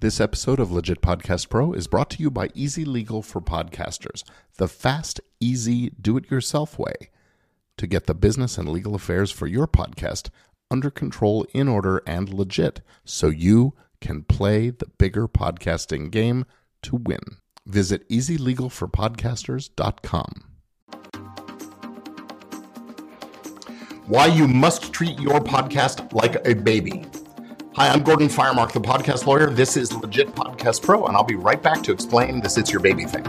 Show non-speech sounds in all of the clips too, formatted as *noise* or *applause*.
This episode of Legit Podcast Pro is brought to you by Easy Legal for Podcasters, the fast, easy, do it yourself way to get the business and legal affairs for your podcast under control, in order, and legit so you can play the bigger podcasting game to win. Visit easylegalforpodcasters.com. Why you must treat your podcast like a baby. Hi, I'm Gordon Firemark, the podcast lawyer. This is Legit Podcast Pro, and I'll be right back to explain this It's Your Baby thing.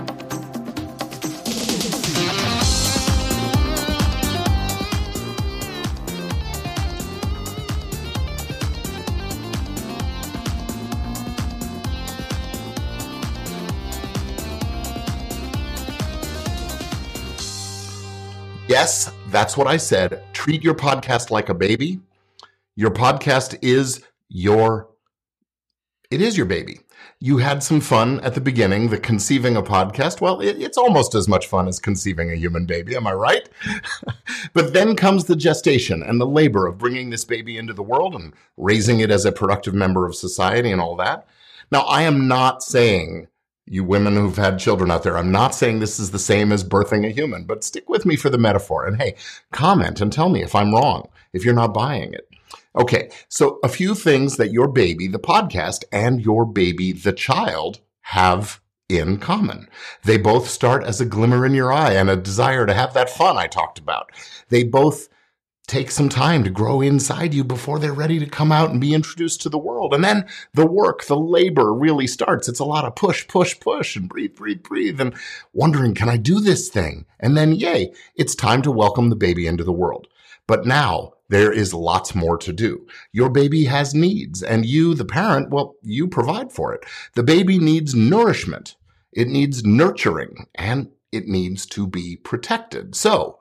Yes, that's what I said. Treat your podcast like a baby. Your podcast is your it is your baby. You had some fun at the beginning, the conceiving a podcast. Well, it, it's almost as much fun as conceiving a human baby. Am I right? *laughs* but then comes the gestation and the labor of bringing this baby into the world and raising it as a productive member of society and all that. Now, I am not saying you women who've had children out there, I'm not saying this is the same as birthing a human, but stick with me for the metaphor. And hey, comment and tell me if I'm wrong, if you're not buying it. Okay, so a few things that your baby, the podcast, and your baby, the child, have in common. They both start as a glimmer in your eye and a desire to have that fun I talked about. They both take some time to grow inside you before they're ready to come out and be introduced to the world. And then the work, the labor really starts. It's a lot of push, push, push and breathe, breathe, breathe and wondering, can I do this thing? And then yay, it's time to welcome the baby into the world. But now there is lots more to do. Your baby has needs and you, the parent, well, you provide for it. The baby needs nourishment. It needs nurturing and it needs to be protected. So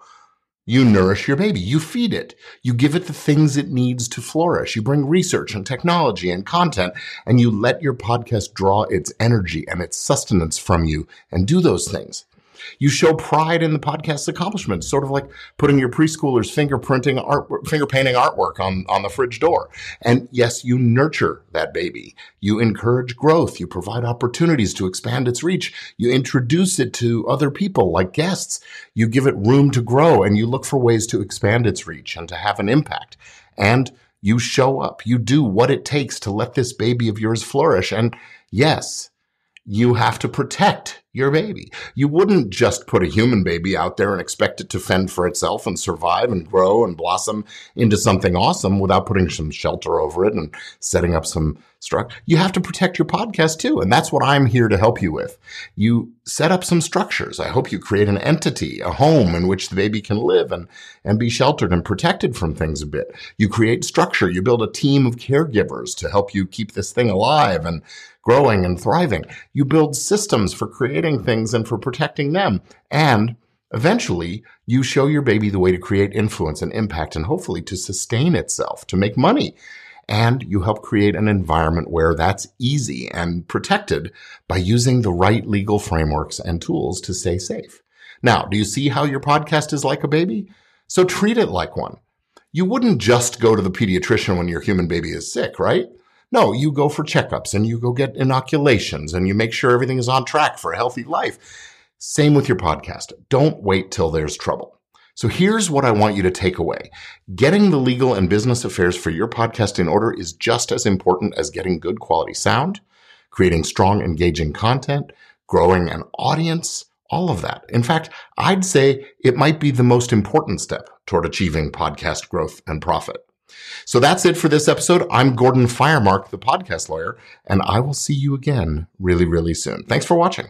you nourish your baby. You feed it. You give it the things it needs to flourish. You bring research and technology and content and you let your podcast draw its energy and its sustenance from you and do those things. You show pride in the podcast's accomplishments, sort of like putting your preschoolers fingerprinting art, finger painting artwork on, on the fridge door. And yes, you nurture that baby. You encourage growth. You provide opportunities to expand its reach. You introduce it to other people like guests. You give it room to grow and you look for ways to expand its reach and to have an impact. And you show up. You do what it takes to let this baby of yours flourish. And yes, you have to protect your baby. You wouldn't just put a human baby out there and expect it to fend for itself and survive and grow and blossom into something awesome without putting some shelter over it and setting up some structure. You have to protect your podcast too. And that's what I'm here to help you with. You set up some structures. I hope you create an entity, a home in which the baby can live and, and be sheltered and protected from things a bit. You create structure. You build a team of caregivers to help you keep this thing alive and growing and thriving. You build systems for creating things and for protecting them. And eventually you show your baby the way to create influence and impact and hopefully to sustain itself, to make money. And you help create an environment where that's easy and protected by using the right legal frameworks and tools to stay safe. Now, do you see how your podcast is like a baby? So treat it like one. You wouldn't just go to the pediatrician when your human baby is sick, right? No, you go for checkups and you go get inoculations and you make sure everything is on track for a healthy life. Same with your podcast. Don't wait till there's trouble. So here's what I want you to take away. Getting the legal and business affairs for your podcast in order is just as important as getting good quality sound, creating strong, engaging content, growing an audience, all of that. In fact, I'd say it might be the most important step toward achieving podcast growth and profit. So that's it for this episode. I'm Gordon Firemark, the podcast lawyer, and I will see you again really, really soon. Thanks for watching.